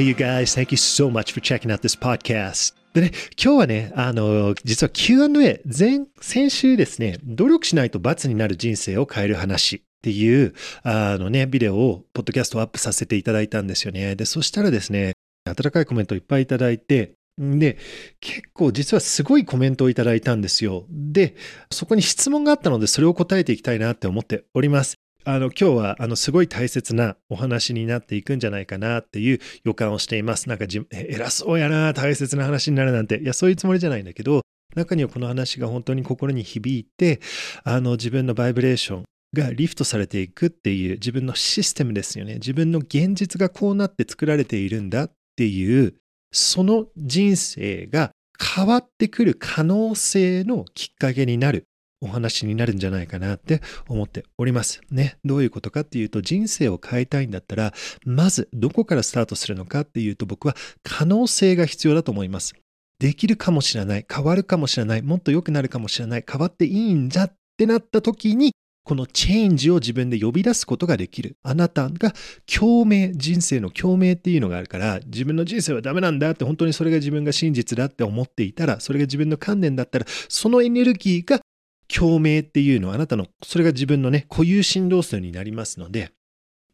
Hey you guys, thank you so much for checking out this podcast. でね、今日はね、あの、実は Q&A、前、先週ですね、努力しないと罰になる人生を変える話っていう、あのね、ビデオを、ポッドキャストをアップさせていただいたんですよね。で、そしたらですね、温かいコメントいっぱいいただいて、で、結構実はすごいコメントをいただいたんですよ。で、そこに質問があったので、それを答えていきたいなって思っております。あの、今日は、あの、すごい大切なお話になっていくんじゃないかなっていう予感をしています。なんかじ、偉そうやな、大切な話になるなんて。いや、そういうつもりじゃないんだけど、中にはこの話が本当に心に響いて、あの、自分のバイブレーションがリフトされていくっていう自分のシステムですよね。自分の現実がこうなって作られているんだっていう、その人生が変わってくる可能性のきっかけになるお話になるんじゃないかなって思っております。ね。どういうことかっていうと、人生を変えたいんだったら、まずどこからスタートするのかっていうと、僕は可能性が必要だと思います。できるかもしれない、変わるかもしれない、もっと良くなるかもしれない、変わっていいんじゃってなった時に、このチェンジを自分で呼び出すことができる。あなたが共鳴、人生の共鳴っていうのがあるから、自分の人生はダメなんだって、本当にそれが自分が真実だって思っていたら、それが自分の観念だったら、そのエネルギーが共鳴っていうのはあなたの、それが自分のね、固有振動数になりますので、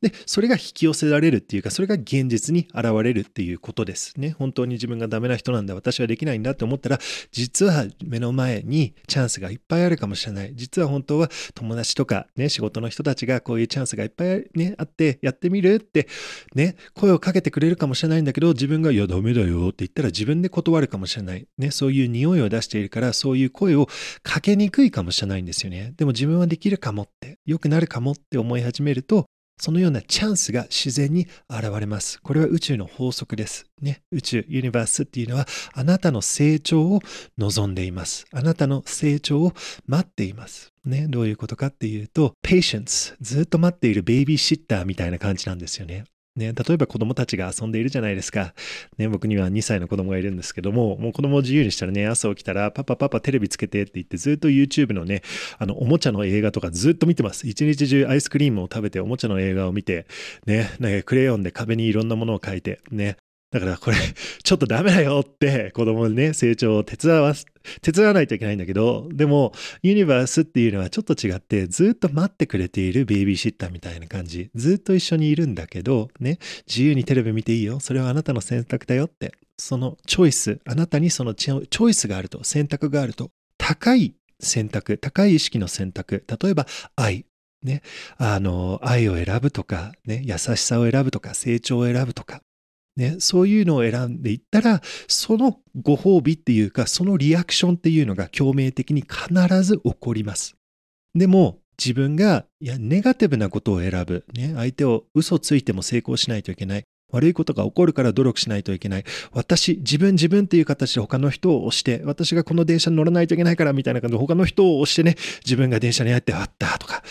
で、それが引き寄せられるっていうか、それが現実に現れるっていうことですね。本当に自分がダメな人なんだ、私はできないんだって思ったら、実は目の前にチャンスがいっぱいあるかもしれない。実は本当は友達とかね、仕事の人たちがこういうチャンスがいっぱいね、あって、やってみるって、ね、声をかけてくれるかもしれないんだけど、自分が、いや、ダメだよって言ったら自分で断るかもしれない。ね、そういう匂いを出しているから、そういう声をかけにくいかもしれないんですよね。でも自分はできるかもって、良くなるかもって思い始めると、そのようなチャンスが自然に現れます。これは宇宙の法則です。ね、宇宙、ユニバースっていうのはあなたの成長を望んでいます。あなたの成長を待っています。ね、どういうことかっていうと、patience、ずっと待っているベイビーシッターみたいな感じなんですよね。ね、例えば子供たちが遊んでいるじゃないですか。ね、僕には2歳の子供がいるんですけども、もう子供を自由にしたらね、朝起きたら、パパパパテレビつけてって言って、ずっと YouTube のね、あの、おもちゃの映画とかずっと見てます。一日中アイスクリームを食べて、おもちゃの映画を見て、ね、なんかクレヨンで壁にいろんなものを描いて、ね、だからこれ、ちょっとダメだよって子供にね、成長を手伝わす、手伝わないといけないんだけど、でも、ユニバースっていうのはちょっと違って、ずっと待ってくれているベイビーシッターみたいな感じ。ずっと一緒にいるんだけど、ね、自由にテレビ見ていいよ。それはあなたの選択だよって。そのチョイス、あなたにそのチョイスがあると、選択があると、高い選択、高い意識の選択、例えば愛、ね、あの、愛を選ぶとか、ね、優しさを選ぶとか、成長を選ぶとか、ね、そういうのを選んでいったら、そのご褒美っていうか、そのリアクションっていうのが共鳴的に必ず起こります。でも、自分が、いや、ネガティブなことを選ぶ。ね、相手を嘘ついても成功しないといけない。悪いことが起こるから努力しないといけない。私、自分自分っていう形で他の人を押して、私がこの電車に乗らないといけないからみたいな感じで他の人を押してね、自分が電車に入ってあったとか、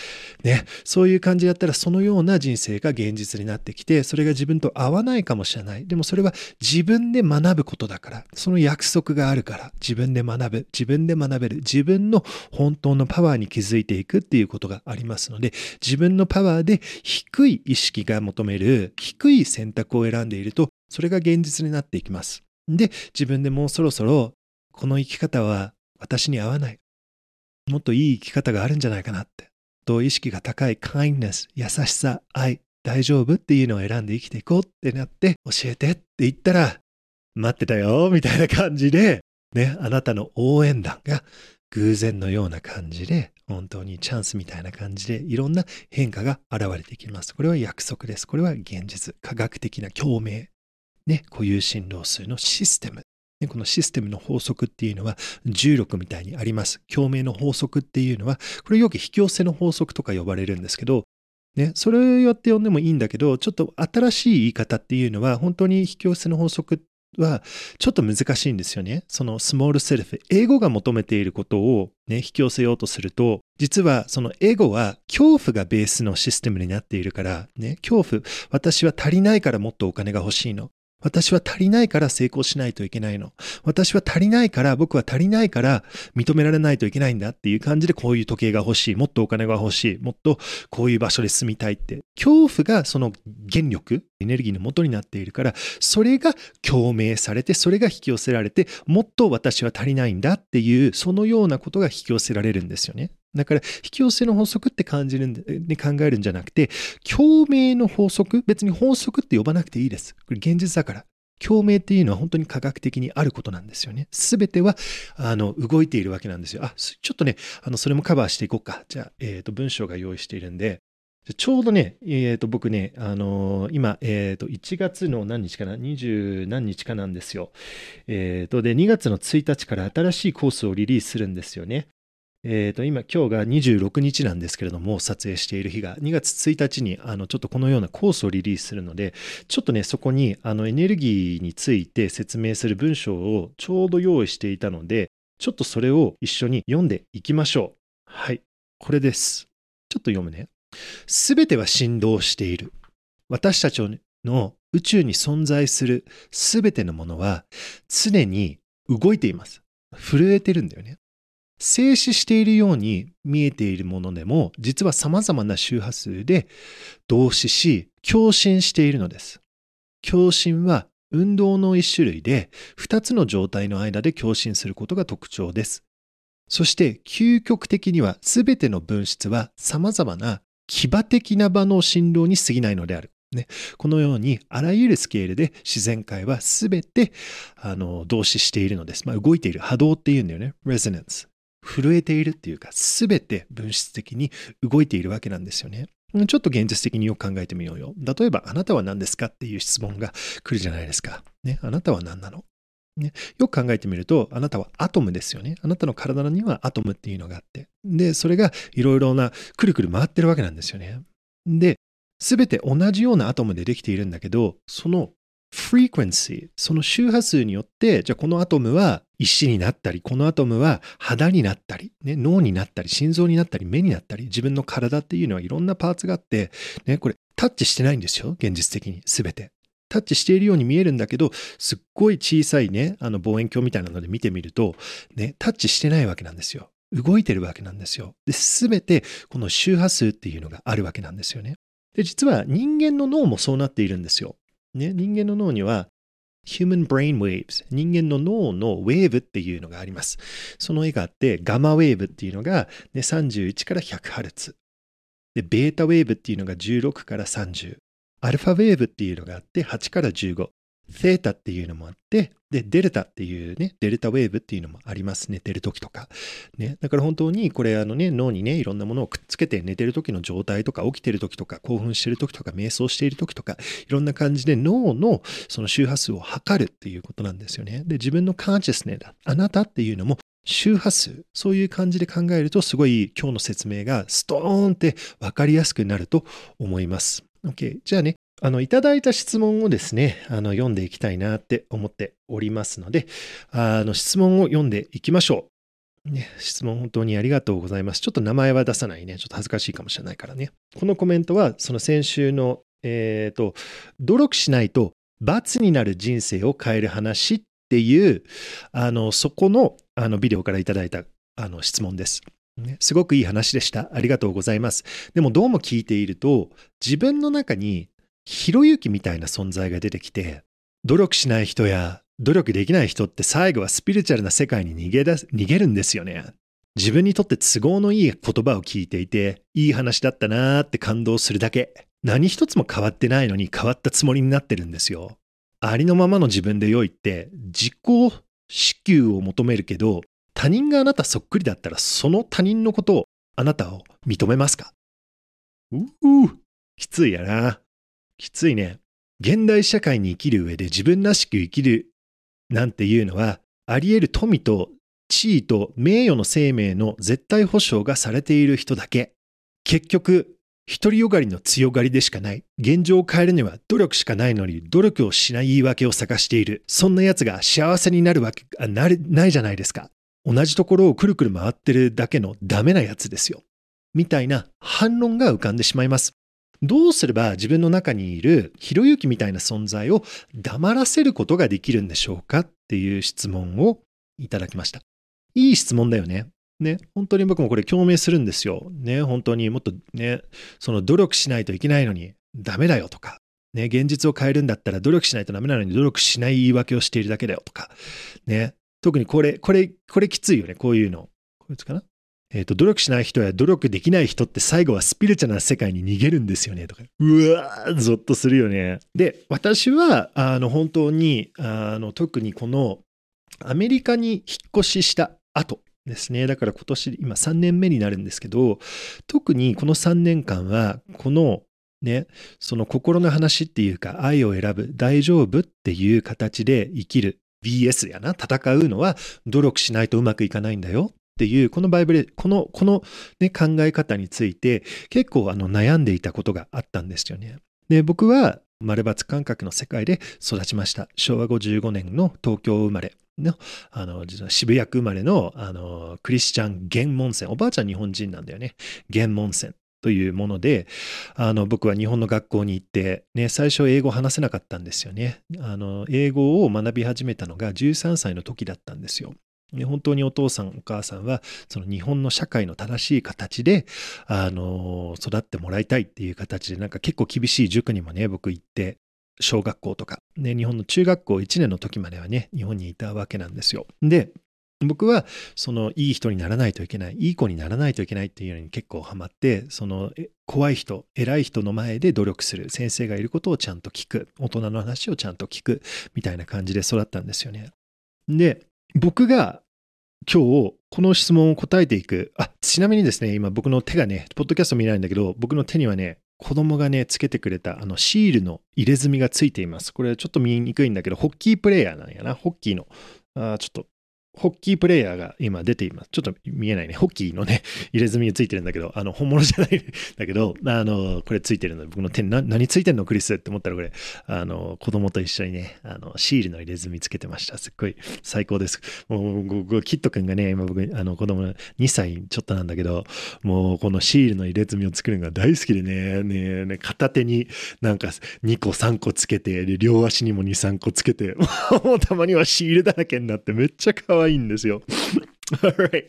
ね、そういう感じだったらそのような人生が現実になってきて、それが自分と合わないかもしれない。でもそれは自分で学ぶことだから、その約束があるから、自分で学ぶ、自分で学べる、自分の本当のパワーに気づいていくっていうことがありますので、自分のパワーで低い意識が求める低い選択を選んでいると、それが現実になっていきます。で、自分でもうそろそろ、この生き方は私に合わない。もっといい生き方があるんじゃないかなって。と意識が高い kindness、優しさ、愛、大丈夫っていうのを選んで生きていこうってなって、教えてって言ったら、待ってたよ、みたいな感じで、ね、あなたの応援団が偶然のような感じで、本当にチャンスみたいな感じで、いろんな変化が現れてきます。これは約束です。これは現実。科学的な共鳴。ね、固有振動数のシステム。ね、このシステムの法則っていうのは重力みたいにあります。共鳴の法則っていうのは、これよく引き寄せの法則とか呼ばれるんですけど、ね、それをやって呼んでもいいんだけど、ちょっと新しい言い方っていうのは、本当に引き寄せの法則っはちょっと難しいんですよね。そのスモールセルフ、英語が求めていることを、ね、引き寄せようとすると、実はそのエゴは恐怖がベースのシステムになっているから、ね、恐怖、私は足りないからもっとお金が欲しいの。私は足りないから成功しないといけないの。私は足りないから、僕は足りないから認められないといけないんだっていう感じでこういう時計が欲しい。もっとお金が欲しい。もっとこういう場所で住みたいって。恐怖がその原力、エネルギーの元になっているから、それが共鳴されて、それが引き寄せられて、もっと私は足りないんだっていう、そのようなことが引き寄せられるんですよね。だから、引き寄せの法則って感じるんで、ね、考えるんじゃなくて、共鳴の法則、別に法則って呼ばなくていいです。これ現実だから。共鳴っていうのは本当に科学的にあることなんですよね。すべては、あの、動いているわけなんですよ。あ、ちょっとね、あの、それもカバーしていこうか。じゃあ、えっ、ー、と、文章が用意しているんで、ちょうどね、えっ、ー、と、僕ね、あのー、今、えっ、と、1月の何日かな ?20 何日かなんですよ。えっ、と、で、2月の1日から新しいコースをリリースするんですよね。え、ー、と、今、今日が26日なんですけれども、撮影している日が、2月1日に、あの、ちょっとこのようなコースをリリースするので、ちょっとね、そこに、あの、エネルギーについて説明する文章をちょうど用意していたので、ちょっとそれを一緒に読んでいきましょう。はい。これです。ちょっと読むね。すべては振動している。私たちの宇宙に存在するすべてのものは常に動いています。震えてるんだよね。静止しているように見えているものでも、実は様々な周波数で動詞し、共振しているのです。共振は運動の一種類で、二つの状態の間で共振することが特徴です。そして究極的には全ての分子は様々な牙的な場の振動に過ぎないのである。ね、このようにあらゆるスケールで自然界は全てあの動詞しているのです。まあ、動いている波動っていうんだよね。resonance。震えているっていうか、すべて分質的に動いているわけなんですよね。ちょっと現実的によく考えてみようよ。例えば、あなたは何ですかっていう質問が来るじゃないですか。ね、あなたは何なの？ね、よく考えてみると、あなたはアトムですよね。あなたの体にはアトムっていうのがあって。で、それがいろいろな、くるくる回ってるわけなんですよね。で、すべて同じようなアトムでできているんだけど、その frequency、その周波数によって、じゃあこのアトムは石になったり、このアトムは肌になったり、ね、脳になったり、心臓になったり、目になったり、自分の体っていうのはいろんなパーツがあって、ね、これタッチしてないんですよ、現実的に、すべて。タッチしているように見えるんだけど、すっごい小さいね、あの望遠鏡みたいなので見てみると、ね、タッチしてないわけなんですよ。動いてるわけなんですよ。で、すべてこの周波数っていうのがあるわけなんですよね。で、実は人間の脳もそうなっているんですよ。ね、人間の脳には Human Brain Waves 人間の脳のウェーブっていうのがあります。その絵があってガマウェーブっていうのが、ね、31から 100Hz でベータウェーブっていうのが16から30アルファウェーブっていうのがあって8から15セータっていうのもあって、で、デルタっていうね、デルタウェーブっていうのもあります。寝てる時とか。ね。だから本当にこれあのね、脳にね、いろんなものをくっつけて寝てる時の状態とか、起きてる時とか、興奮してる時とか、瞑想している時とか、いろんな感じで脳のその周波数を測るっていうことなんですよね。で、自分のカンチェスネだ。あなたっていうのも周波数、そういう感じで考えると、すごい今日の説明がストーンって分かりやすくなると思います。OK。じゃあね、あの、いただいた質問をですね、あの、読んでいきたいなって思っておりますので、あの、質問を読んでいきましょう。ね、質問本当にありがとうございます。ちょっと名前は出さないね。ちょっと恥ずかしいかもしれないからね。このコメントは、その先週の、えっ、ー、と、努力しないと罰になる人生を変える話っていう、あの、そこの、あの、ビデオからいただいた、あの、質問です。ね、すごくいい話でした。ありがとうございます。でもどうも聞いていると、自分の中にひろゆきみたいな存在が出てきて、努力しない人や努力できない人って最後はスピリチュアルな世界に逃げ出す逃げるんですよね。自分にとって都合のいい言葉を聞いていて、いい話だったなーって感動するだけ。何一つも変わってないのに変わったつもりになってるんですよ。ありのままの自分で良いって自己支給を求めるけど、他人があなたそっくりだったらその他人のことをあなたを認めますか？ううきついやな。きついね。現代社会に生きる上で自分らしく生きるなんていうのは、あり得る富と地位と名誉の生命の絶対保障がされている人だけ。結局、独りよがりの強がりでしかない。現状を変えるには努力しかないのに努力をしない言い訳を探している。そんな奴が幸せになるわけがないじゃないですか。同じところをくるくる回ってるだけのダメなやつですよ。みたいな反論が浮かんでしまいます。どうすれば自分の中にいるひろゆきみたいな存在を黙らせることができるんでしょうかっていう質問をいただきました。いい質問だよね。ね、本当に僕もこれ共鳴するんですよ。ね、本当にもっとね、その努力しないといけないのにダメだよとか、ね、現実を変えるんだったら努力しないとダメなのに努力しない言い訳をしているだけだよとか、ね、特にこれ、これ、これきついよね、こういうの。こいつかな？えっ、ー、と、努力しない人や努力できない人って最後はスピリチュアルな世界に逃げるんですよね、とか。うわー、ゾッとするよね。で、私は、あの、本当に、あの、特にこの、アメリカに引っ越しした後ですね。だから今年、今3年目になるんですけど、特にこの3年間は、この、ね、その心の話っていうか、愛を選ぶ、大丈夫っていう形で生きる BS やな、戦うのは努力しないとうまくいかないんだよっていう、このバイブレ、この、この、ね、考え方について結構あの悩んでいたことがあったんですよね。で、僕は丸抜感覚の世界で育ちました。昭和55年の東京生まれの、あの、渋谷区生まれの、あの、クリスチャン・ゲンモンセン。おばあちゃん日本人なんだよね。ゲンモンセン。というもので、あの、僕は日本の学校に行って、ね、最初英語話せなかったんですよね。あの、英語を学び始めたのが13歳の時だったんですよ。本当にお父さんお母さんはその日本の社会の正しい形であの育ってもらいたいっていう形でなんか結構厳しい塾にもね僕行って小学校とか、ね、日本の中学校1年の時まではね日本にいたわけなんですよ。で僕はそのいい人にならないといけないいい子にならないといけないっていうのに結構ハマってその怖い人偉い人の前で努力する先生がいることをちゃんと聞く大人の話をちゃんと聞くみたいな感じで育ったんですよね。で僕が今日この質問を答えていく。あ、ちなみにですね、今僕の手がね、ポッドキャスト見ないんだけど、僕の手にはね、子供がね、つけてくれたあのシールの入れ墨がついています。これちょっと見にくいんだけど、ホッキープレイヤーなんやな。ホッキーの。あちょっとホッキープレイヤーが今出ています。ちょっと見えないね。ホッキーのね、入れ墨がついてるんだけど、あの、本物じゃないんだけど、あの、これついてるので、僕の手に何ついてんのクリスって思ったらこれ、あの、子供と一緒にね、あの、シールの入れ墨つけてました。すっごい最高です。もう、キット君がね、今僕、あの、子供2歳ちょっとなんだけど、もう、このシールの入れ墨を作るのが大好きでね、ね、ね片手になんか2個3個つけて、両足にも2、3個つけて、もうたまにはシールだらけになってめっちゃ可愛いいいんですよ。right.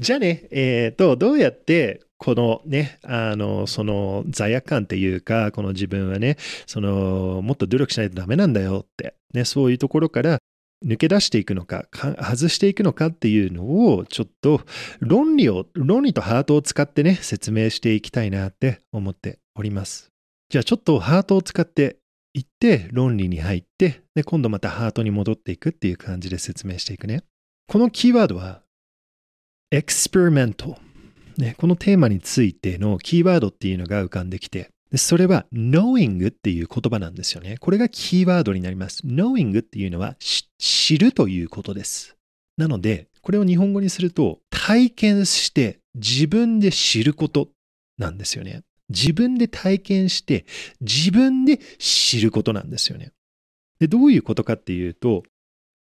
じゃあね、えっ、ー、と、どうやってこのね、あの、その罪悪感っていうか、この自分はね、その、もっと努力しないとダメなんだよって、ね、そういうところから抜け出していくのか、か外していくのかっていうのを、ちょっと論理を、論理とハートを使ってね、説明していきたいなって思っております。じゃあちょっとハートを使っていって、論理に入って、で、今度またハートに戻っていくっていう感じで説明していくね。このキーワードは、experimental。ね、このテーマについてのキーワードっていうのが浮かんできて、それは knowing っていう言葉なんですよね。これがキーワードになります。knowing っていうのは知るということです。なので、これを日本語にすると体験して自分で知ることなんですよね。自分で体験して自分で知ることなんですよね。でどういうことかっていうと、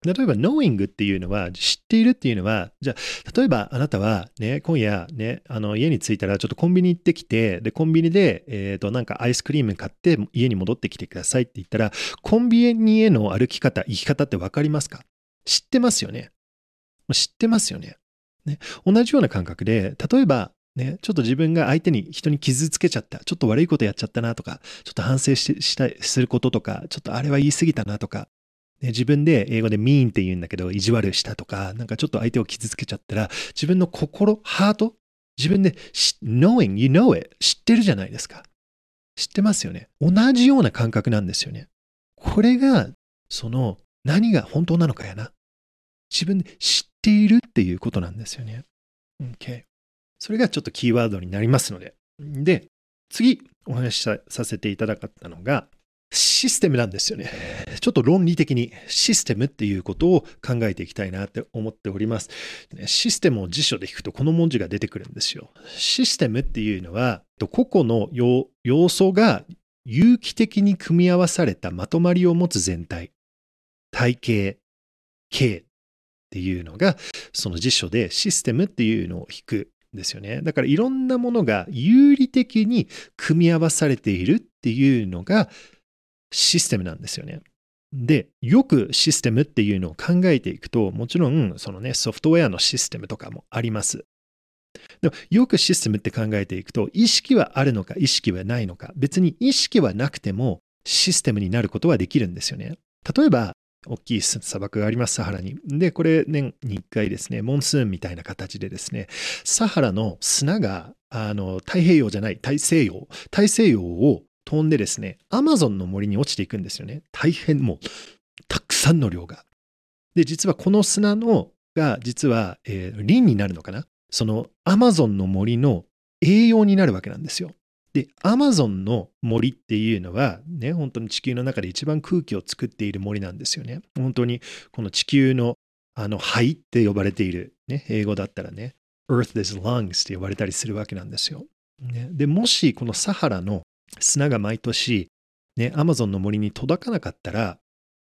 例えば knowing っていうのは、知っているっていうのは、じゃあ、例えばあなたはね、今夜ね、あの家に着いたらちょっとコンビニ行ってきて、で、コンビニで、えっ、ー、と、なんかアイスクリーム買って家に戻ってきてくださいって言ったら、コンビニへの歩き方、行き方ってわかりますか？知ってますよね。知ってますよね。ね。同じような感覚で、例えば、ね、ちょっと自分が相手に人に傷つけちゃった、ちょっと悪いことやっちゃったなとか、ちょっと反省ししたすることとか、ちょっとあれは言い過ぎたなとか、ね自分で英語で mean って言うんだけど、意地悪したとか、なんかちょっと相手を傷つけちゃったら、自分の心、ハート、自分で knowing, you know it 知ってるじゃないですか。知ってますよね。同じような感覚なんですよね。これが、その、何が本当なのかやな。自分で知っているっていうことなんですよね。OK。それがちょっとキーワードになりますので。で、次お話しさせていただかったのが、システムなんですよね。ちょっと論理的にシステムっていうことを考えていきたいなって思っております。システムを辞書で引くとこの文字が出てくるんですよ。システムっていうのは個々の要素が有機的に組み合わされたまとまりを持つ全体。体系、形っていうのがその辞書でシステムっていうのを引くんですよね。だからいろんなものが有利的に組み合わされているっていうのがシステムなんですよね。で、よくシステムっていうのを考えていくと、もちろんそのね、ソフトウェアのシステムとかもあります。でもよくシステムって考えていくと、意識はあるのか、意識はないのか、別に意識はなくてもシステムになることはできるんですよね。例えば、大きい砂漠があります、サハラに。で、これ年に1回ですね、モンスーンみたいな形でですね、サハラの砂が、あの、太平洋じゃない、大西洋、大西洋を飛んでですね、アマゾンの森に落ちていくんですよね。大変もう、たくさんの量が。で、実はこの砂のが、実は、えー、リンになるのかな？そのアマゾンの森の栄養になるわけなんですよ。で、アマゾンの森っていうのは、ね、本当に地球の中で一番空気を作っている森なんですよね。本当にこの地球のあの肺って呼ばれている、ね、英語だったらね、Earth is lungs って呼ばれたりするわけなんですよ。ね、で、もしこのサハラの砂が毎年、ね、アマゾンの森に届かなかったら、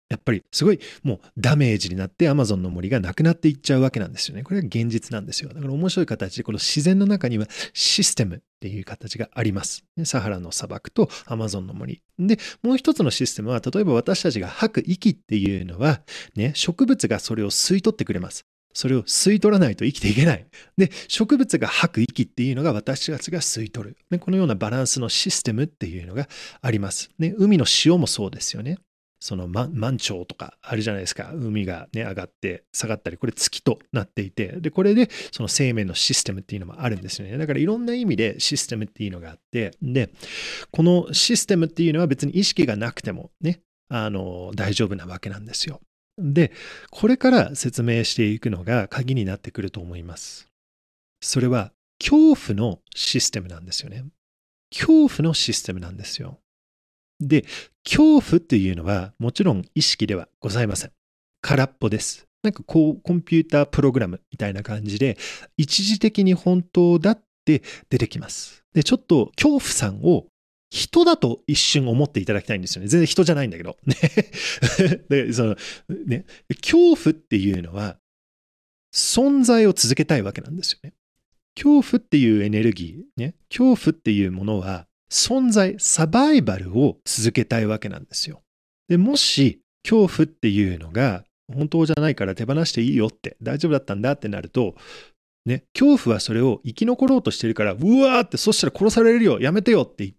やっぱりすごいもうダメージになってアマゾンの森がなくなっていっちゃうわけなんですよね。これが現実なんですよ。だから面白い形でこの自然の中にはシステムっていう形があります。サハラの砂漠とアマゾンの森。で、もう一つのシステムは例えば私たちが吐く息っていうのは、ね、植物がそれを吸い取ってくれます。それを吸い取らないと生きていけない。で、植物が吐く息っていうのが私たちが吸い取る。でこのようなバランスのシステムっていうのがあります。ね、海の塩もそうですよね。その満潮とかあるじゃないですか。海がね、上がって下がったり、これ月となっていて、で、これでその生命のシステムっていうのもあるんですよね。だからいろんな意味でシステムっていうのがあって、で、このシステムっていうのは別に意識がなくてもね、あの、大丈夫なわけなんですよ。で、これから説明していくのが鍵になってくると思います。それは恐怖のシステムなんですよね。恐怖のシステムなんですよ。で、恐怖っていうのはもちろん意識ではございません。空っぽです。なんかこうコンピュータープログラムみたいな感じで一時的に本当だって出てきます。で、ちょっと恐怖さんを人だと一瞬思っていただきたいんですよね。全然人じゃないんだけど。ね で、その、ね、恐怖っていうのは存在を続けたいわけなんですよね。恐怖っていうエネルギー、ね、恐怖っていうものは存在、サバイバルを続けたいわけなんですよ。で、もし恐怖っていうのが本当じゃないから手放していいよって大丈夫だったんだってなると、ね、恐怖はそれを生き残ろうとしてるから、うわーってそしたら殺されるよ、やめてよって言って、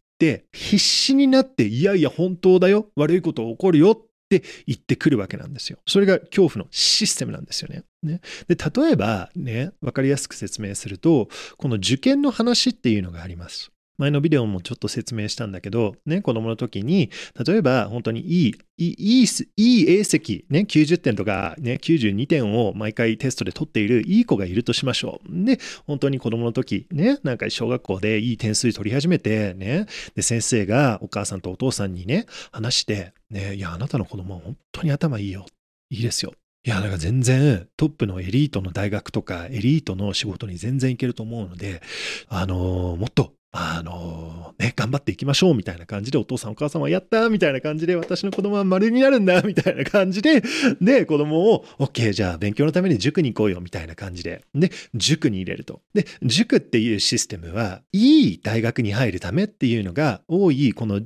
必死になって、いやいや本当だよ、悪いこと起こるよって言ってくるわけなんですよ。それが恐怖のシステムなんですよね。ねで例えばね、わかりやすく説明すると、この受験の話っていうのがあります。前のビデオもちょっと説明したんだけど、ね、子供の時に、例えば本当にいい、いい、いい、いい A 席、ね、90点とか、ね、92点を毎回テストで取っているいい子がいるとしましょう。で、本当に子供の時、ね、なんか小学校でいい点数取り始めて、ね、で、先生がお母さんとお父さんにね、話して、ね、いや、あなたの子供は本当に頭いいよ。いいですよ。いや、なんか全然トップのエリートの大学とかエリートの仕事に全然いけると思うので、あのー、もっとあのね、頑張っていきましょうみたいな感じで、お父さんお母さんはやったみたいな感じで、私の子供は丸になるんだみたいな感じで、で、子供を、OK、じゃあ勉強のために塾に行こうよみたいな感じで、で、塾に入れると。で、塾っていうシステムは、いい大学に入るためっていうのが多い、この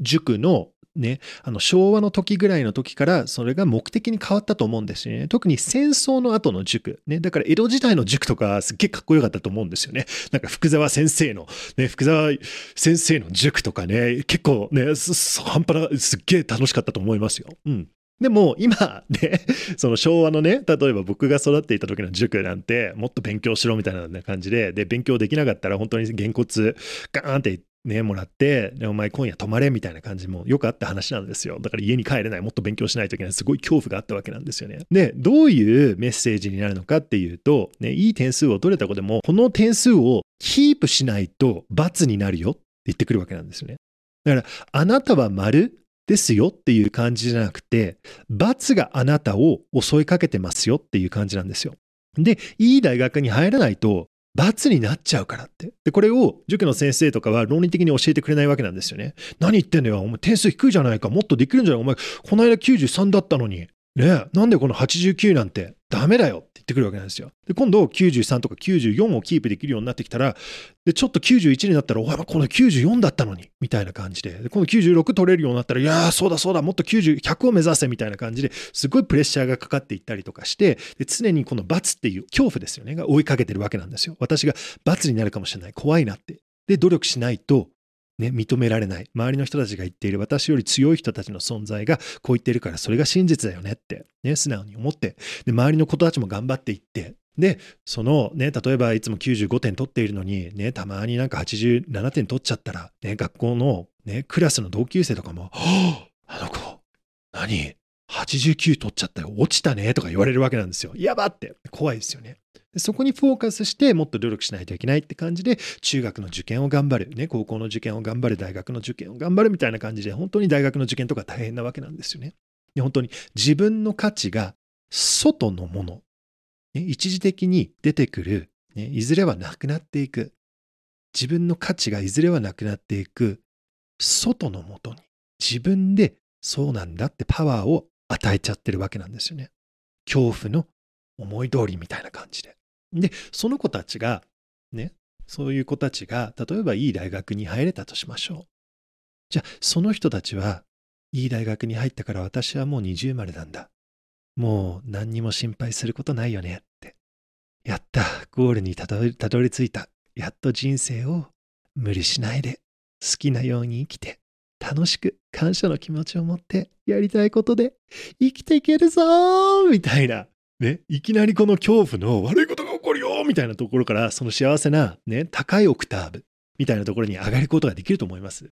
塾のね、あの昭和の時ぐらいの時からそれが目的に変わったと思うんですよね。特に戦争の後の塾。ね、だから江戸時代の塾とかすっげえかっこよかったと思うんですよね。なんか福沢先生の、ね、福沢先生の塾とかね、結構ね、半端な、すっげえ楽しかったと思いますよ。うん。でも今ね、その昭和のね、例えば僕が育っていた時の塾なんて、もっと勉強しろみたいな感じで、で、勉強できなかったら本当にげんこつガーンってね、もらって、お前今夜泊まれみたいな感じもよくあった話なんですよ。だから家に帰れない、もっと勉強しないといけない、すごい恐怖があったわけなんですよね。で、どういうメッセージになるのかっていうと、ね、いい点数を取れた子でも、この点数をキープしないと罰になるよって言ってくるわけなんですよね。だから、あなたは丸ですよっていう感じじゃなくて、罰があなたを襲いかけてますよっていう感じなんですよ。で、いい大学に入らないと、罰になっちゃうからって。で、これを塾の先生とかは論理的に教えてくれないわけなんですよね。何言ってんのよ。お前点数低いじゃないか。もっとできるんじゃないお前、この間93だったのに。ねなんでこの89なんて。ダメだよってくるわけなんですよ。で、今度93とか94をキープできるようになってきたら、で、ちょっと91になったら、お前この94だったのに、みたいな感じで、で今度96取れるようになったら、いやー、そうだそうだ、もっと90、100を目指せ、みたいな感じですごいプレッシャーがかかっていったりとかして、で常にこの罰っていう恐怖ですよね、が追いかけてるわけなんですよ。私が罰になるかもしれない、怖いなって。で、努力しないと、ね、認められない。周りの人たちが言っている私より強い人たちの存在がこう言っているからそれが真実だよねって、ね、素直に思って、で、周りの子たちも頑張っていって、で、そのね、例えばいつも95点取っているのに、ね、たまになんか87点取っちゃったら、ね、学校のね、クラスの同級生とかも、はあ、あの子、何？?89 取っちゃったよ。落ちたねとか言われるわけなんですよ。やばって。怖いですよね。そこにフォーカスしてもっと努力しないといけないって感じで中学の受験を頑張る、ね、高校の受験を頑張る大学の受験を頑張るみたいな感じで本当に大学の受験とか大変なわけなんですよね。で本当に自分の価値が外のもの、ね、一時的に出てくる、ね、いずれはなくなっていく自分の価値がいずれはなくなっていく外のもとに自分でそうなんだってパワーを与えちゃってるわけなんですよね。恐怖の思い通りみたいな感じで。で、その子たちが、ね、そういう子たちが、例えばいい大学に入れたとしましょう。じゃあ、その人たちは、いい大学に入ったから私はもう二重丸なんだ。もう何にも心配することないよねって。やった、ゴールにたどりたどり着いた。やっと人生を無理しないで、好きなように生きて、楽しく感謝の気持ちを持ってやりたいことで生きていけるぞーみたいなね、いきなりこの恐怖の悪いことが起こるよみたいなところから、その幸せな、ね、高いオクターブみたいなところに上がることができると思います。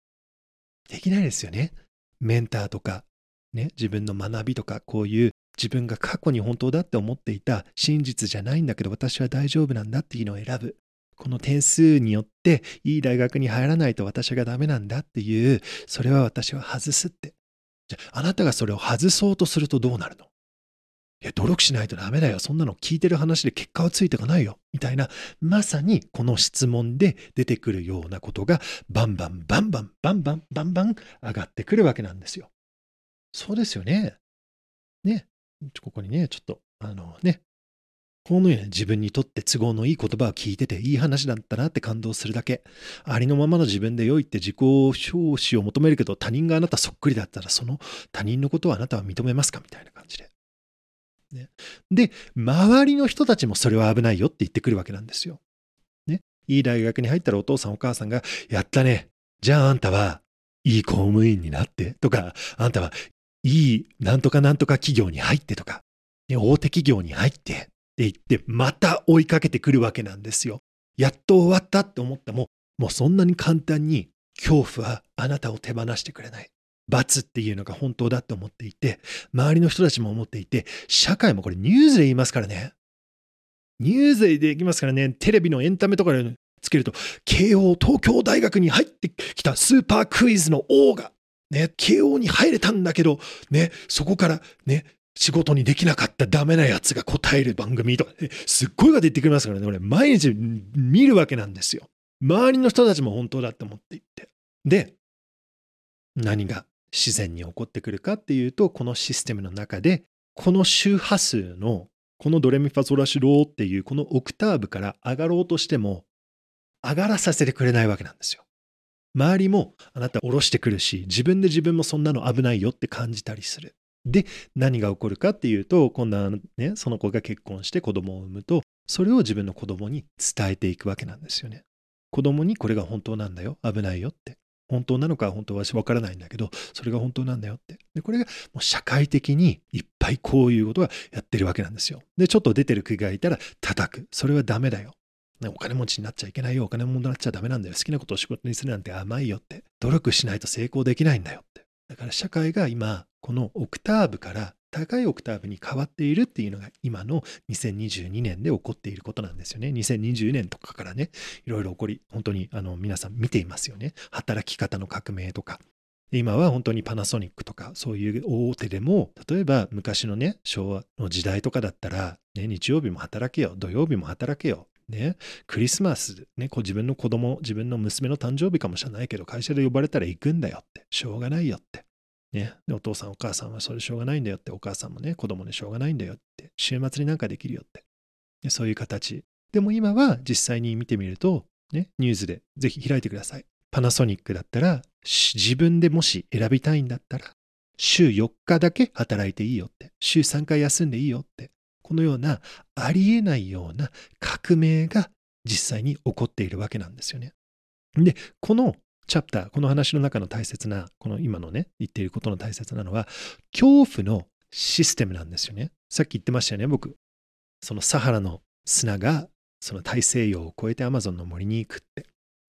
できないですよね。メンターとか、ね、自分の学びとか、こういう自分が過去に本当だって思っていた真実じゃないんだけど私は大丈夫なんだっていうのを選ぶ。この点数によっていい大学に入らないと私がダメなんだっていう、それは私は外すって。じゃあ、あなたがそれを外そうとするとどうなるの？いや、努力しないとダメだよ。そんなの聞いてる話で結果はついていかないよ。みたいな、まさにこの質問で出てくるようなことが、バンバン、バンバン、バンバン、バンバン上がってくるわけなんですよ。そうですよね。ね。ここにね、ちょっと、あのね、このように自分にとって都合のいい言葉を聞いてていい話だったなって感動するだけ。ありのままの自分で良いって自己表示を求めるけど他人があなたそっくりだったらその他人のことをあなたは認めますかみたいな感じで。ね、で、周りの人たちもそれは危ないよって言ってくるわけなんですよ。ね、いい大学に入ったらお父さんお母さんが、やったね。じゃああんたはいい公務員になってとか、あんたはいいなんとかなんとか企業に入ってとか、ね、大手企業に入って言って、また追いかけてくるわけなんですよ。やっと終わったって思っても、もうそんなに簡単に恐怖はあなたを手放してくれない。罰っていうのが本当だと思っていて、周りの人たちも思っていて、社会もこれニュースで言いますからね。ニュースでできますからね、テレビのエンタメとかでつけると、慶応東京大学に入ってきたスーパークイズの王が、ね、慶応に入れたんだけど、ね、そこからね、仕事にできなかったダメなやつが答える番組とか、すっごいが出てきますからね、俺毎日見るわけなんですよ。周りの人たちも本当だって思っていって。で、何が自然に起こってくるかっていうと、このシステムの中で、この周波数の、このドレミファソラシローっていうこのオクターブから上がろうとしても、上がらさせてくれないわけなんですよ。周りもあなた下ろしてくるし、自分で自分もそんなの危ないよって感じたりする。で、何が起こるかっていうと、今度はね、その子が結婚して子供を産むと、それを自分の子供に伝えていくわけなんですよね。子供にこれが本当なんだよ、危ないよって。本当なのか本当はわからないんだけど、それが本当なんだよって。で、これがもう社会的にいっぱいこういうことがやってるわけなんですよ。で、ちょっと出てる国がいたら叩く。それはダメだよ。お金持ちになっちゃいけないよ。お金もらっちゃダメなんだよ。好きなことを仕事にするなんて甘いよって。努力しないと成功できないんだよって。だから社会が今、このオクターブから高いオクターブに変わっているっていうのが今の2022年で起こっていることなんですよね。2020年とかからね、いろいろ起こり、本当にあの皆さん見ていますよね。働き方の革命とか。今は本当にパナソニックとかそういう大手でも例えば昔のね昭和の時代とかだったら、ね、日曜日も働けよ土曜日も働けよね、クリスマス、ね、こう自分の子供、自分の娘の誕生日かもしれないけど、会社で呼ばれたら行くんだよって、しょうがないよって。ね、お父さんお母さんはそれしょうがないんだよって、お母さんもね、子供にしょうがないんだよって、週末になんかできるよって。そういう形。でも今は実際に見てみると、ね、ニュースでぜひ開いてください。パナソニックだったら、自分でもし選びたいんだったら、週4日だけ働いていいよって、週3回休んでいいよって、このようなありえないような革命が実際に起こっているわけなんですよね。で、このチャプター、この話の中の大切な、この今のね、言っていることの大切なのは、恐怖のシステムなんですよね。さっき言ってましたよね、僕。そのサハラの砂が、その大西洋を越えてアマゾンの森に行くって。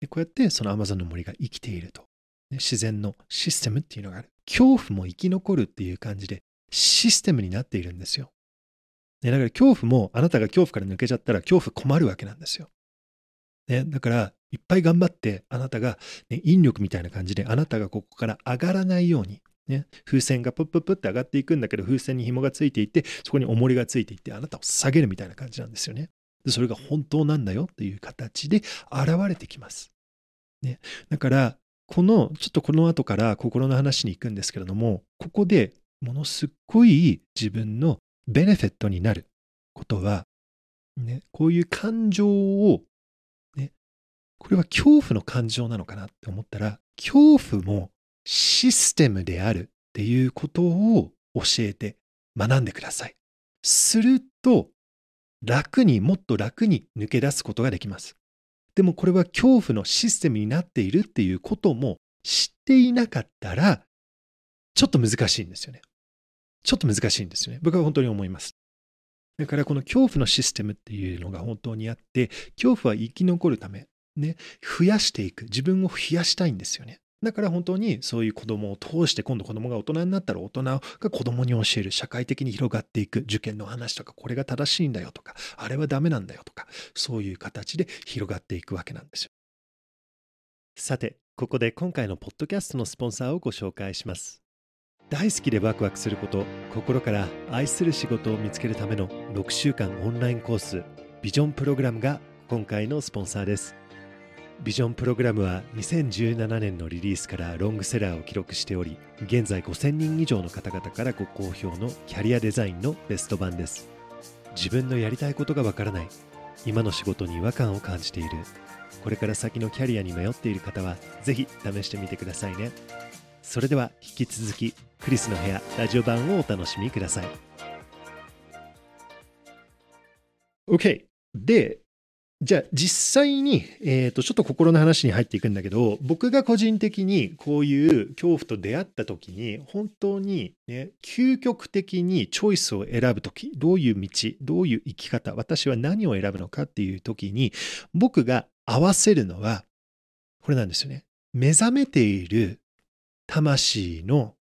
でこうやってそのアマゾンの森が生きていると。ね、自然のシステムっていうのがある。恐怖も生き残るっていう感じで、システムになっているんですよ。ね、だから恐怖も、あなたが恐怖から抜けちゃったら恐怖困るわけなんですよ。ね、だから、いっぱい頑張って、あなたが、ね、引力みたいな感じで、あなたがここから上がらないように、ね、風船がプップップって上がっていくんだけど、風船に紐がついていて、そこに重りがついていって、あなたを下げるみたいな感じなんですよね。でそれが本当なんだよっていう形で現れてきます。ね、だから、この、ちょっとこの後から心の話に行くんですけれども、ここでものすっごい自分のベネフィットになることは、ね、こういう感情をこれは恐怖の感情なのかなって思ったら、恐怖もシステムであるっていうことを教えて学んでください。すると、楽にもっと楽に抜け出すことができます。でもこれは恐怖のシステムになっているっていうことも知っていなかったら、ちょっと難しいんですよね。ちょっと難しいんですよね。僕は本当に思います。だからこの恐怖のシステムっていうのが本当にあって、恐怖は生き残るため、ね、増やしていく。自分を増やしたいんですよね。だから本当にそういう子供を通して今度子供が大人になったら大人が子供に教える社会的に広がっていく受験の話とかこれが正しいんだよとかあれはダメなんだよとかそういう形で広がっていくわけなんですよ。さてここで今回のポッドキャストのスポンサーをご紹介します。大好きでワクワクすること心から愛する仕事を見つけるための6週間オンラインコースビジョンプログラムが今回のスポンサーです。ビジョンプログラムは2017年のリリースからロングセラーを記録しており現在5000人以上の方々からご好評のキャリアデザインのベスト版です。自分のやりたいことがわからない。今の仕事に違和感を感じている。これから先のキャリアに迷っている方はぜひ試してみてくださいね。それでは引き続きクリスの部屋ラジオ版をお楽しみください。OK でじゃあ実際に、えー、とちょっと心の話に入っていくんだけど僕が個人的にこういう恐怖と出会った時に本当にね究極的にチョイスを選ぶ時どういう道どういう生き方私は何を選ぶのかっていう時に僕が合わせるのはこれなんですよね目覚めている魂の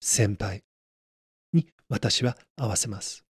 先輩に私は合わせます。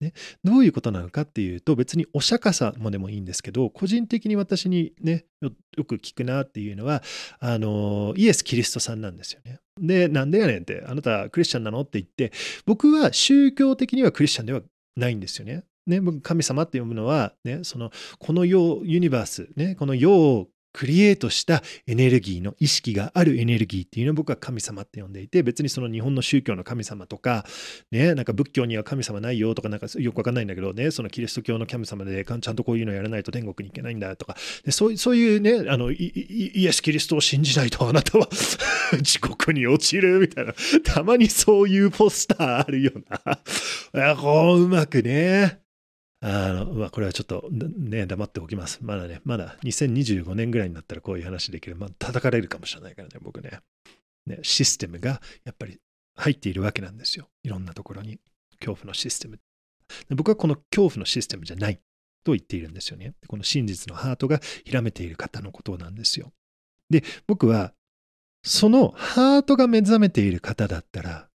ね、どういうことなのかっていうと別にお釈迦様でもいいんですけど個人的に私にねよく聞くなっていうのはあのイエス・キリストさんなんですよね。でなんでやねんってあなたクリスチャンなのって言って僕は宗教的にはクリスチャンではないんですよね。ね、神様って読むのは、ね、そのこの世ユニバース、ね、この世をクリエイトしたエネルギーの意識があるエネルギーっていうのを僕は神様って呼んでいて別にその日本の宗教の神様とかねなんか仏教には神様ないよとかなんかよくわかんないんだけどねそのキリスト教の神様でちゃんとこういうのやらないと天国に行けないんだとか。でそうそういうねあのイエス・キリストを信じないとあなたは 地獄に落ちるみたいな。たまにそういうポスターあるようなこううまくねあの、まあ、これはちょっとね、黙っておきます。まだね、まだ2025年ぐらいになったらこういう話できる。まあ、叩かれるかもしれないからね、僕ね。ね、システムがやっぱり入っているわけなんですよ。いろんなところに。恐怖のシステム。僕はこの恐怖のシステムじゃないと言っているんですよね。この真実のハートがひらめている方のことなんですよ。で、僕は、そのハートが目覚めている方だったら、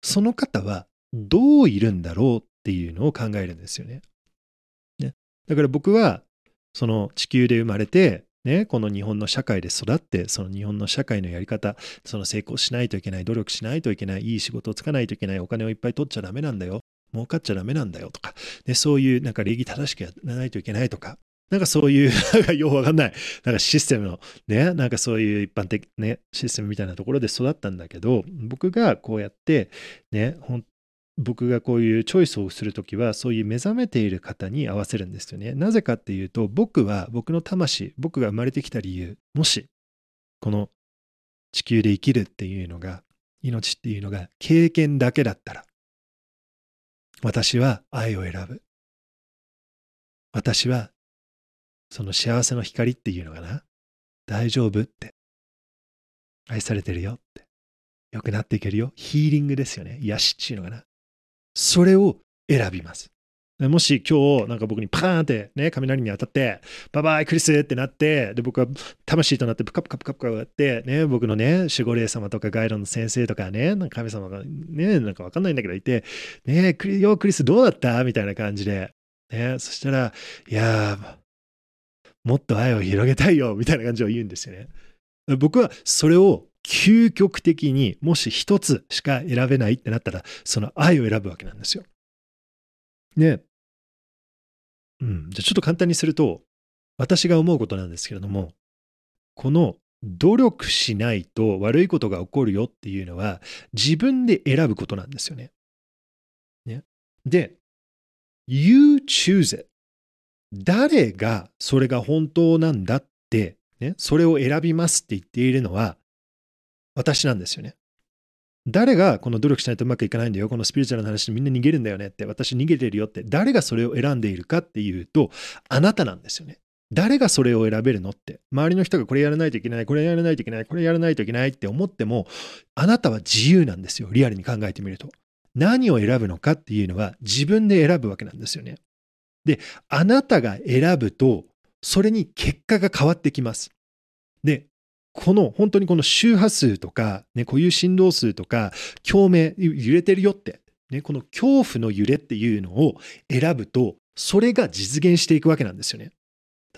その方はどういるんだろうていうのを考えるんですよね。ねだから僕はその地球で生まれて、ね、この日本の社会で育って、その日本の社会のやり方、その成功しないといけない、努力しないといけない、いい仕事をつかないといけない、お金をいっぱい取っちゃダメなんだよ、儲かっちゃダメなんだよとか、でそういうなんか礼儀正しくやらないといけないとか、なんかそういう、ようわかんない、なんかシステムの、ね、なんかそういう一般的ね、システムみたいなところで育ったんだけど、僕がこうやって、ね、僕がこういうチョイスをするときは、そういう目覚めている方に合わせるんですよね。なぜかっていうと、僕は、僕の魂、僕が生まれてきた理由、もし、この地球で生きるっていうのが、命っていうのが経験だけだったら、私は愛を選ぶ。私はその幸せの光っていうのかな大丈夫って。愛されてるよって。良くなっていけるよ。ヒーリングですよね。癒しっていうのかな。それを選びます。もし今日なんか僕にパーンってね、雷に当たって、バイバイクリスってなって、で僕は魂となってプカプカプカプカやって、ね、僕のね、守護霊様とかガイドの先生とかね、なんか神様がね、なんかわかんないんだけどいて、ね、クリよクリスどうだった？みたいな感じで、ね、そしたら、いやー、もっと愛を広げたいよみたいな感じを言うんですよね。僕はそれを究極的にもし一つしか選べないってなったらその愛を選ぶわけなんですよ。ね。うん。じゃあちょっと簡単にすると私が思うことなんですけれどもこの努力しないと悪いことが起こるよっていうのは自分で選ぶことなんですよね。ねで、You choose it. 誰がそれが本当なんだって、ね、それを選びますって言っているのは私なんですよね。誰がこの努力しないとうまくいかないんだよ、このスピリチュアルな話でみんな逃げるんだよねって、私逃げてるよって、誰がそれを選んでいるかっていうと、あなたなんですよね。誰がそれを選べるのって、周りの人がこれやらないといけない、これやらないといけない、これやらないといけないって思っても、あなたは自由なんですよ、リアルに考えてみると。何を選ぶのかっていうのは自分で選ぶわけなんですよね。で、あなたが選ぶと、それに結果が変わってきます。で、この本当にこの周波数とか、ね、固有振動数とか、共鳴、揺れてるよって、ね、この恐怖の揺れっていうのを選ぶと、それが実現していくわけなんですよね。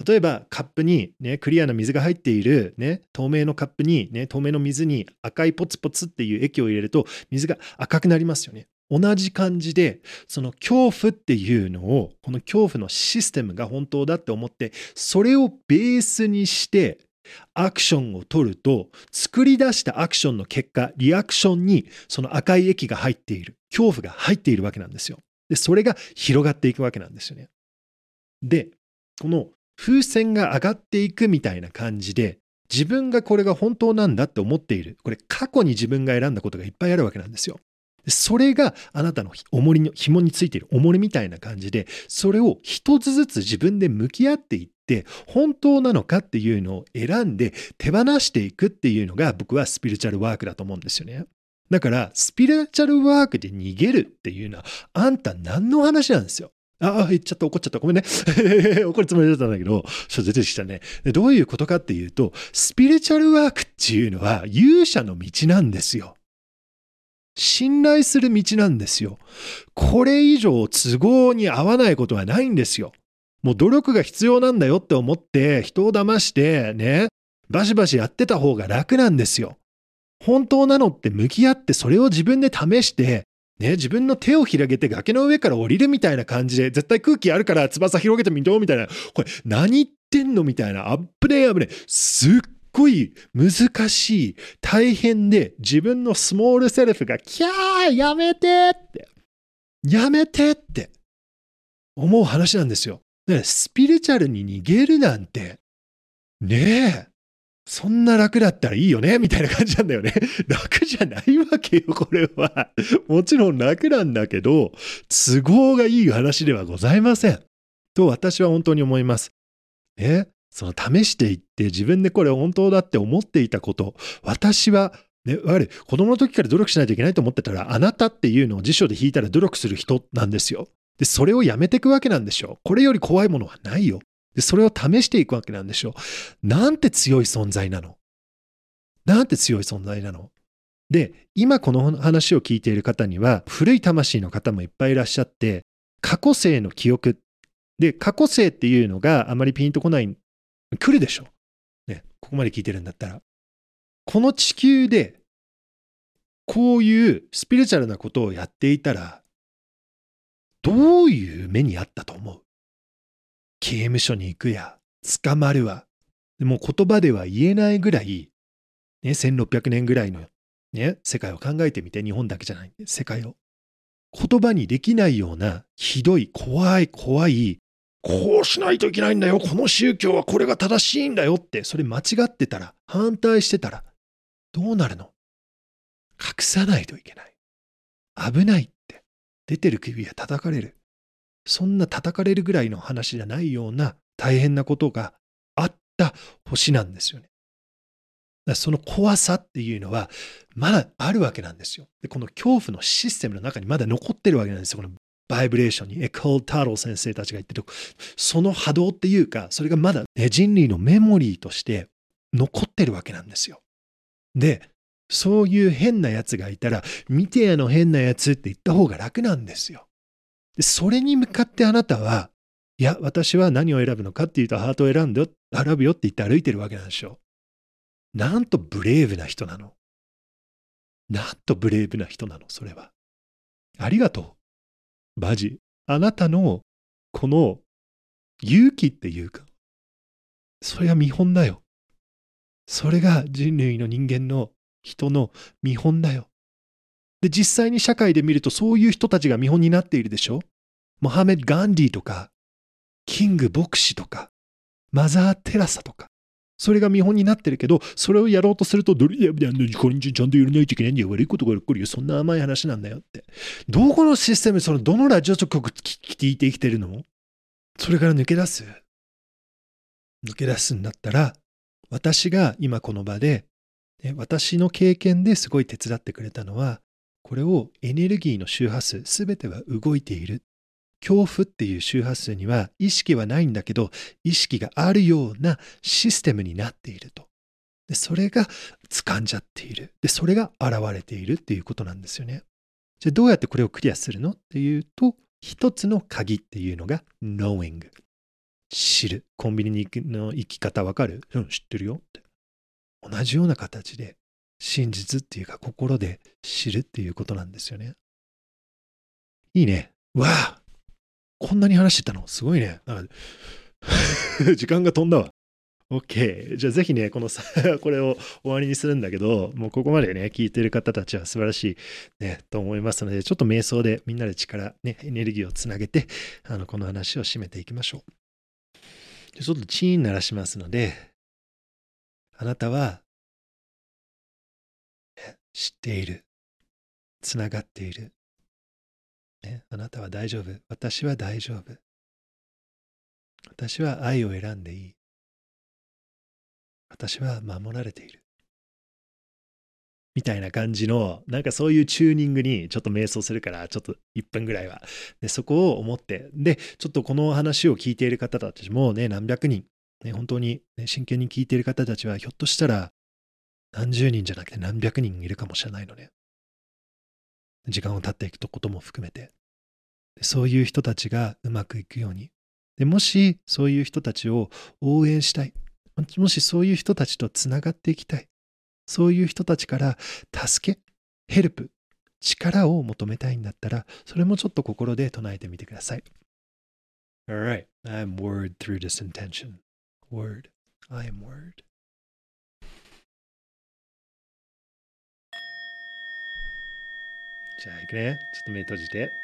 例えばカップに、ね、クリアな水が入っている、ね、透明のカップに、ね、透明の水に赤いポツポツっていう液を入れると水が赤くなりますよね。同じ感じでその恐怖っていうのをこの恐怖のシステムが本当だって思ってそれをベースにしてアクションを取ると作り出したアクションの結果リアクションにその赤い液が入っている恐怖が入っているわけなんですよ。でそれが広がっていくわけなんですよね。でこの風船が上がっていくみたいな感じで自分がこれが本当なんだって思っているこれ過去に自分が選んだことがいっぱいあるわけなんですよ。それがあなたの重りの紐についている重りみたいな感じで、それを一つずつ自分で向き合っていって、本当なのかっていうのを選んで手放していくっていうのが僕はスピリチュアルワークだと思うんですよね。だから、スピリチュアルワークで逃げるっていうのは、あんた何の話なんですよ。ああ、言っちゃった、怒っちゃった。ごめんね。怒るつもりだったんだけど、ちょっと出てきたね。どういうことかっていうと、スピリチュアルワークっていうのは勇者の道なんですよ。信頼する道なんですよ。これ以上都合に合わないことはないんですよ。もう努力が必要なんだよって思って人を騙してね、バシバシやってた方が楽なんですよ。本当なのって向き合ってそれを自分で試して、ね、自分の手を広げて崖の上から降りるみたいな感じで、絶対空気あるから翼広げてみようみたいな、これ何言ってんのみたいな、アップデーアップデー、すっごい難しい、大変で、自分のスモールセルフが、キャーやめてって、やめてって思う話なんですよ。だからスピリチュアルに逃げるなんて、ねえ、そんな楽だったらいいよねみたいな感じなんだよね。楽じゃないわけよ、これは。もちろん楽なんだけど、都合がいい話ではございません。と私は本当に思います。ねその試していって自分でこれ本当だって思っていたこと、私はね、やはり子供の時から努力しないといけないと思ってたら、あなたっていうのを辞書で引いたら努力する人なんですよ。で、それをやめていくわけなんでしょう。これより怖いものはないよ。で、それを試していくわけなんでしょう。なんて強い存在なの？なんて強い存在なの？で、今この話を聞いている方には、古い魂の方もいっぱいいらっしゃって、過去世の記憶。で、過去世っていうのがあまりピンとこない来るでしょ。ね、ここまで聞いてるんだったら。この地球で、こういうスピリチュアルなことをやっていたら、どういう目にあったと思う？刑務所に行くや、捕まるわ。でも言葉では言えないぐらい、ね、1600年ぐらいの、ね、世界を考えてみて、日本だけじゃない、世界を。言葉にできないような、ひどい、怖い、怖い、こうしないといけないんだよ、この宗教はこれが正しいんだよって、それ間違ってたら、反対してたら、どうなるの？隠さないといけない。危ないって。出てる首は叩かれる。そんな叩かれるぐらいの話じゃないような大変なことがあった星なんですよね。その怖さっていうのはまだあるわけなんですよ。で、この恐怖のシステムの中にまだ残ってるわけなんですよ。このバイブレーションにエコール・ター先生たちが言ってる、その波動っていうか、それがまだ、ね、人類のメモリーとして残ってるわけなんですよ。で、そういう変なやつがいたら、見てやの変なやつって言った方が楽なんですよ。で、それに向かってあなたは、いや、私は何を選ぶのかっていうと、ハートを選んでよ、選ぶよって言って歩いてるわけなんでしょ。なんとブレイブな人なの。なんとブレイブな人なの、それは。ありがとう。バジ。あなたの、この、勇気っていうか、それが見本だよ。それが人類の人間の人の見本だよ。で、実際に社会で見るとそういう人たちが見本になっているでしょ？モハメド・ガンディとか、キング牧師とか、マザー・テラサとか、それが見本になってるけど、それをやろうとすると、どれや、これにちゃんとやらないといけないんだよ。悪いことが起こるよ。そんな甘い話なんだよって。どこのシステム、その、どのラジオ局聞いて生きてるの？それから抜け出す？抜け出すんだったら、私が今この場で、私の経験ですごい手伝ってくれたのは、これをエネルギーの周波数、すべては動いている。恐怖っていう周波数には意識はないんだけど、意識があるようなシステムになっていると。でそれが掴んじゃっている。で、それが現れているっていうことなんですよね。じゃあどうやってこれをクリアするのっていうと、一つの鍵っていうのが knowing。知る。コンビニに行くの生き方わかる？うん、知ってるよって。同じような形で真実っていうか心で知るっていうことなんですよね。いいね。わあこんなに話してたの？すごいね。なんか 時間が飛んだわ。OK。じゃあぜひね、このさ、これを終わりにするんだけど、もうここまでね、聞いてる方たちは素晴らしいね、と思いますので、ちょっと瞑想でみんなで力、ね、エネルギーをつなげて、あの、この話を締めていきましょう。ちょっとチーン鳴らしますので、あなたは、知っている。つながっている。ね、あなたは大丈夫。私は大丈夫。私は愛を選んでいい。私は守られている。みたいな感じの、なんかそういうチューニングにちょっと瞑想するから、ちょっと1分ぐらいは。で、そこを思って、で、ちょっとこの話を聞いている方たちもね、何百人、ね、本当に、ね、真剣に聞いている方たちは、ひょっとしたら何十人じゃなくて何百人いるかもしれないのね。時間を経っていくことも含めて。そういう人たちがうまくいくように。でもしそういう人たちを応援したい。もしそういう人たちとつながっていきたい。そういう人たちから助け、ヘルプ、力を求めたいんだったら、それもちょっと心で唱えてみてください。Alright, I'm word through this intention. Word, I'm word. じゃあ行くね。ちょっと目閉じて。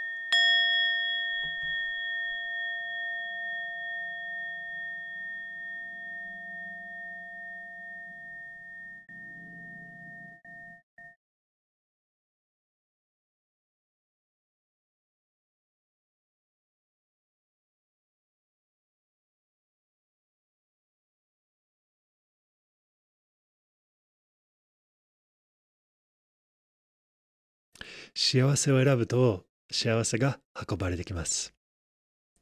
幸せを選ぶと幸せが運ばれてきます。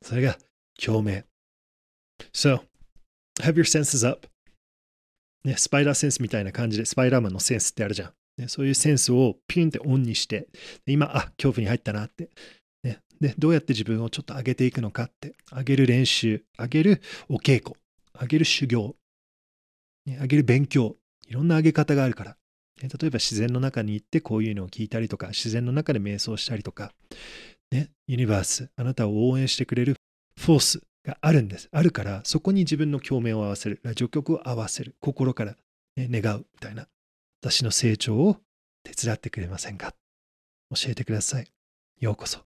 それが共鳴。So, have your senses up. ね、スパイダーセンスみたいな感じで、スパイダーマンのセンスってあるじゃん。ね、そういうセンスをピンってオンにして、今、あ、恐怖に入ったなって。ね、で、どうやって自分をちょっと上げていくのかって、上げる練習、上げるお稽古、上げる修行、ね、上げる勉強、いろんな上げ方があるから。例えば自然の中に行ってこういうのを聞いたりとか、自然の中で瞑想したりとか、ね、ユニバース、あなたを応援してくれるフォースがあるんです。あるから、そこに自分の共鳴を合わせる、ラジオ曲を合わせる、心から、ね、願うみたいな、私の成長を手伝ってくれませんか？教えてください。ようこそ。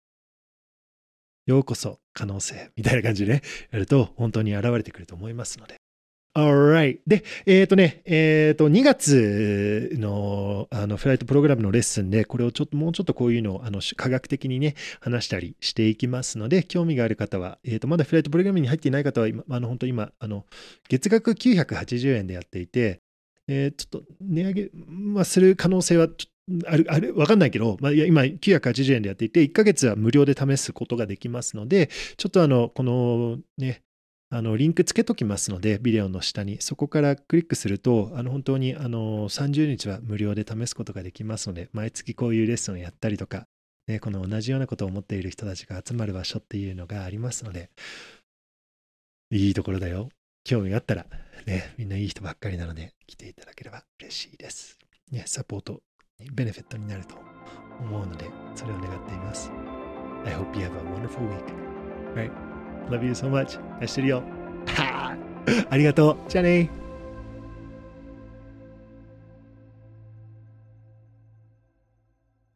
ようこそ可能性みたいな感じでね、やると本当に現れてくると思いますので。Alright. で、えっ、ー、とね、えっ、ー、と、2月のあのフライトプログラムのレッスンで、これをちょっと、もうちょっとこういうのをあの科学的にね、話したりしていきますので、興味がある方は、えっ、ー、と、まだフライトプログラムに入っていない方は、今、あの、本当今、あの、月額980円でやっていて、え、ちょっと値上げ、まあ、する可能性はある、ある、わかんないけど、まあ、今980円でやっていて、1ヶ月は無料で試すことができますので、ちょっとあの、このね、あのリンクつけときますので、ビデオの下に、そこからクリックすると、あの本当にあの30日は無料で試すことができますので、毎月こういうレッスンをやったりとか、ね、この同じようなことを思っている人たちが集まる場所っていうのがありますので、いいところだよ。興味があったら、ね、みんないい人ばっかりなので、来ていただければ嬉しいです。ね、サポート、ベネフィットになると思うので、それを願っています。I hope you have a wonderful week. Right? Love you so much. 愛してるよ。ありがとう。じゃあね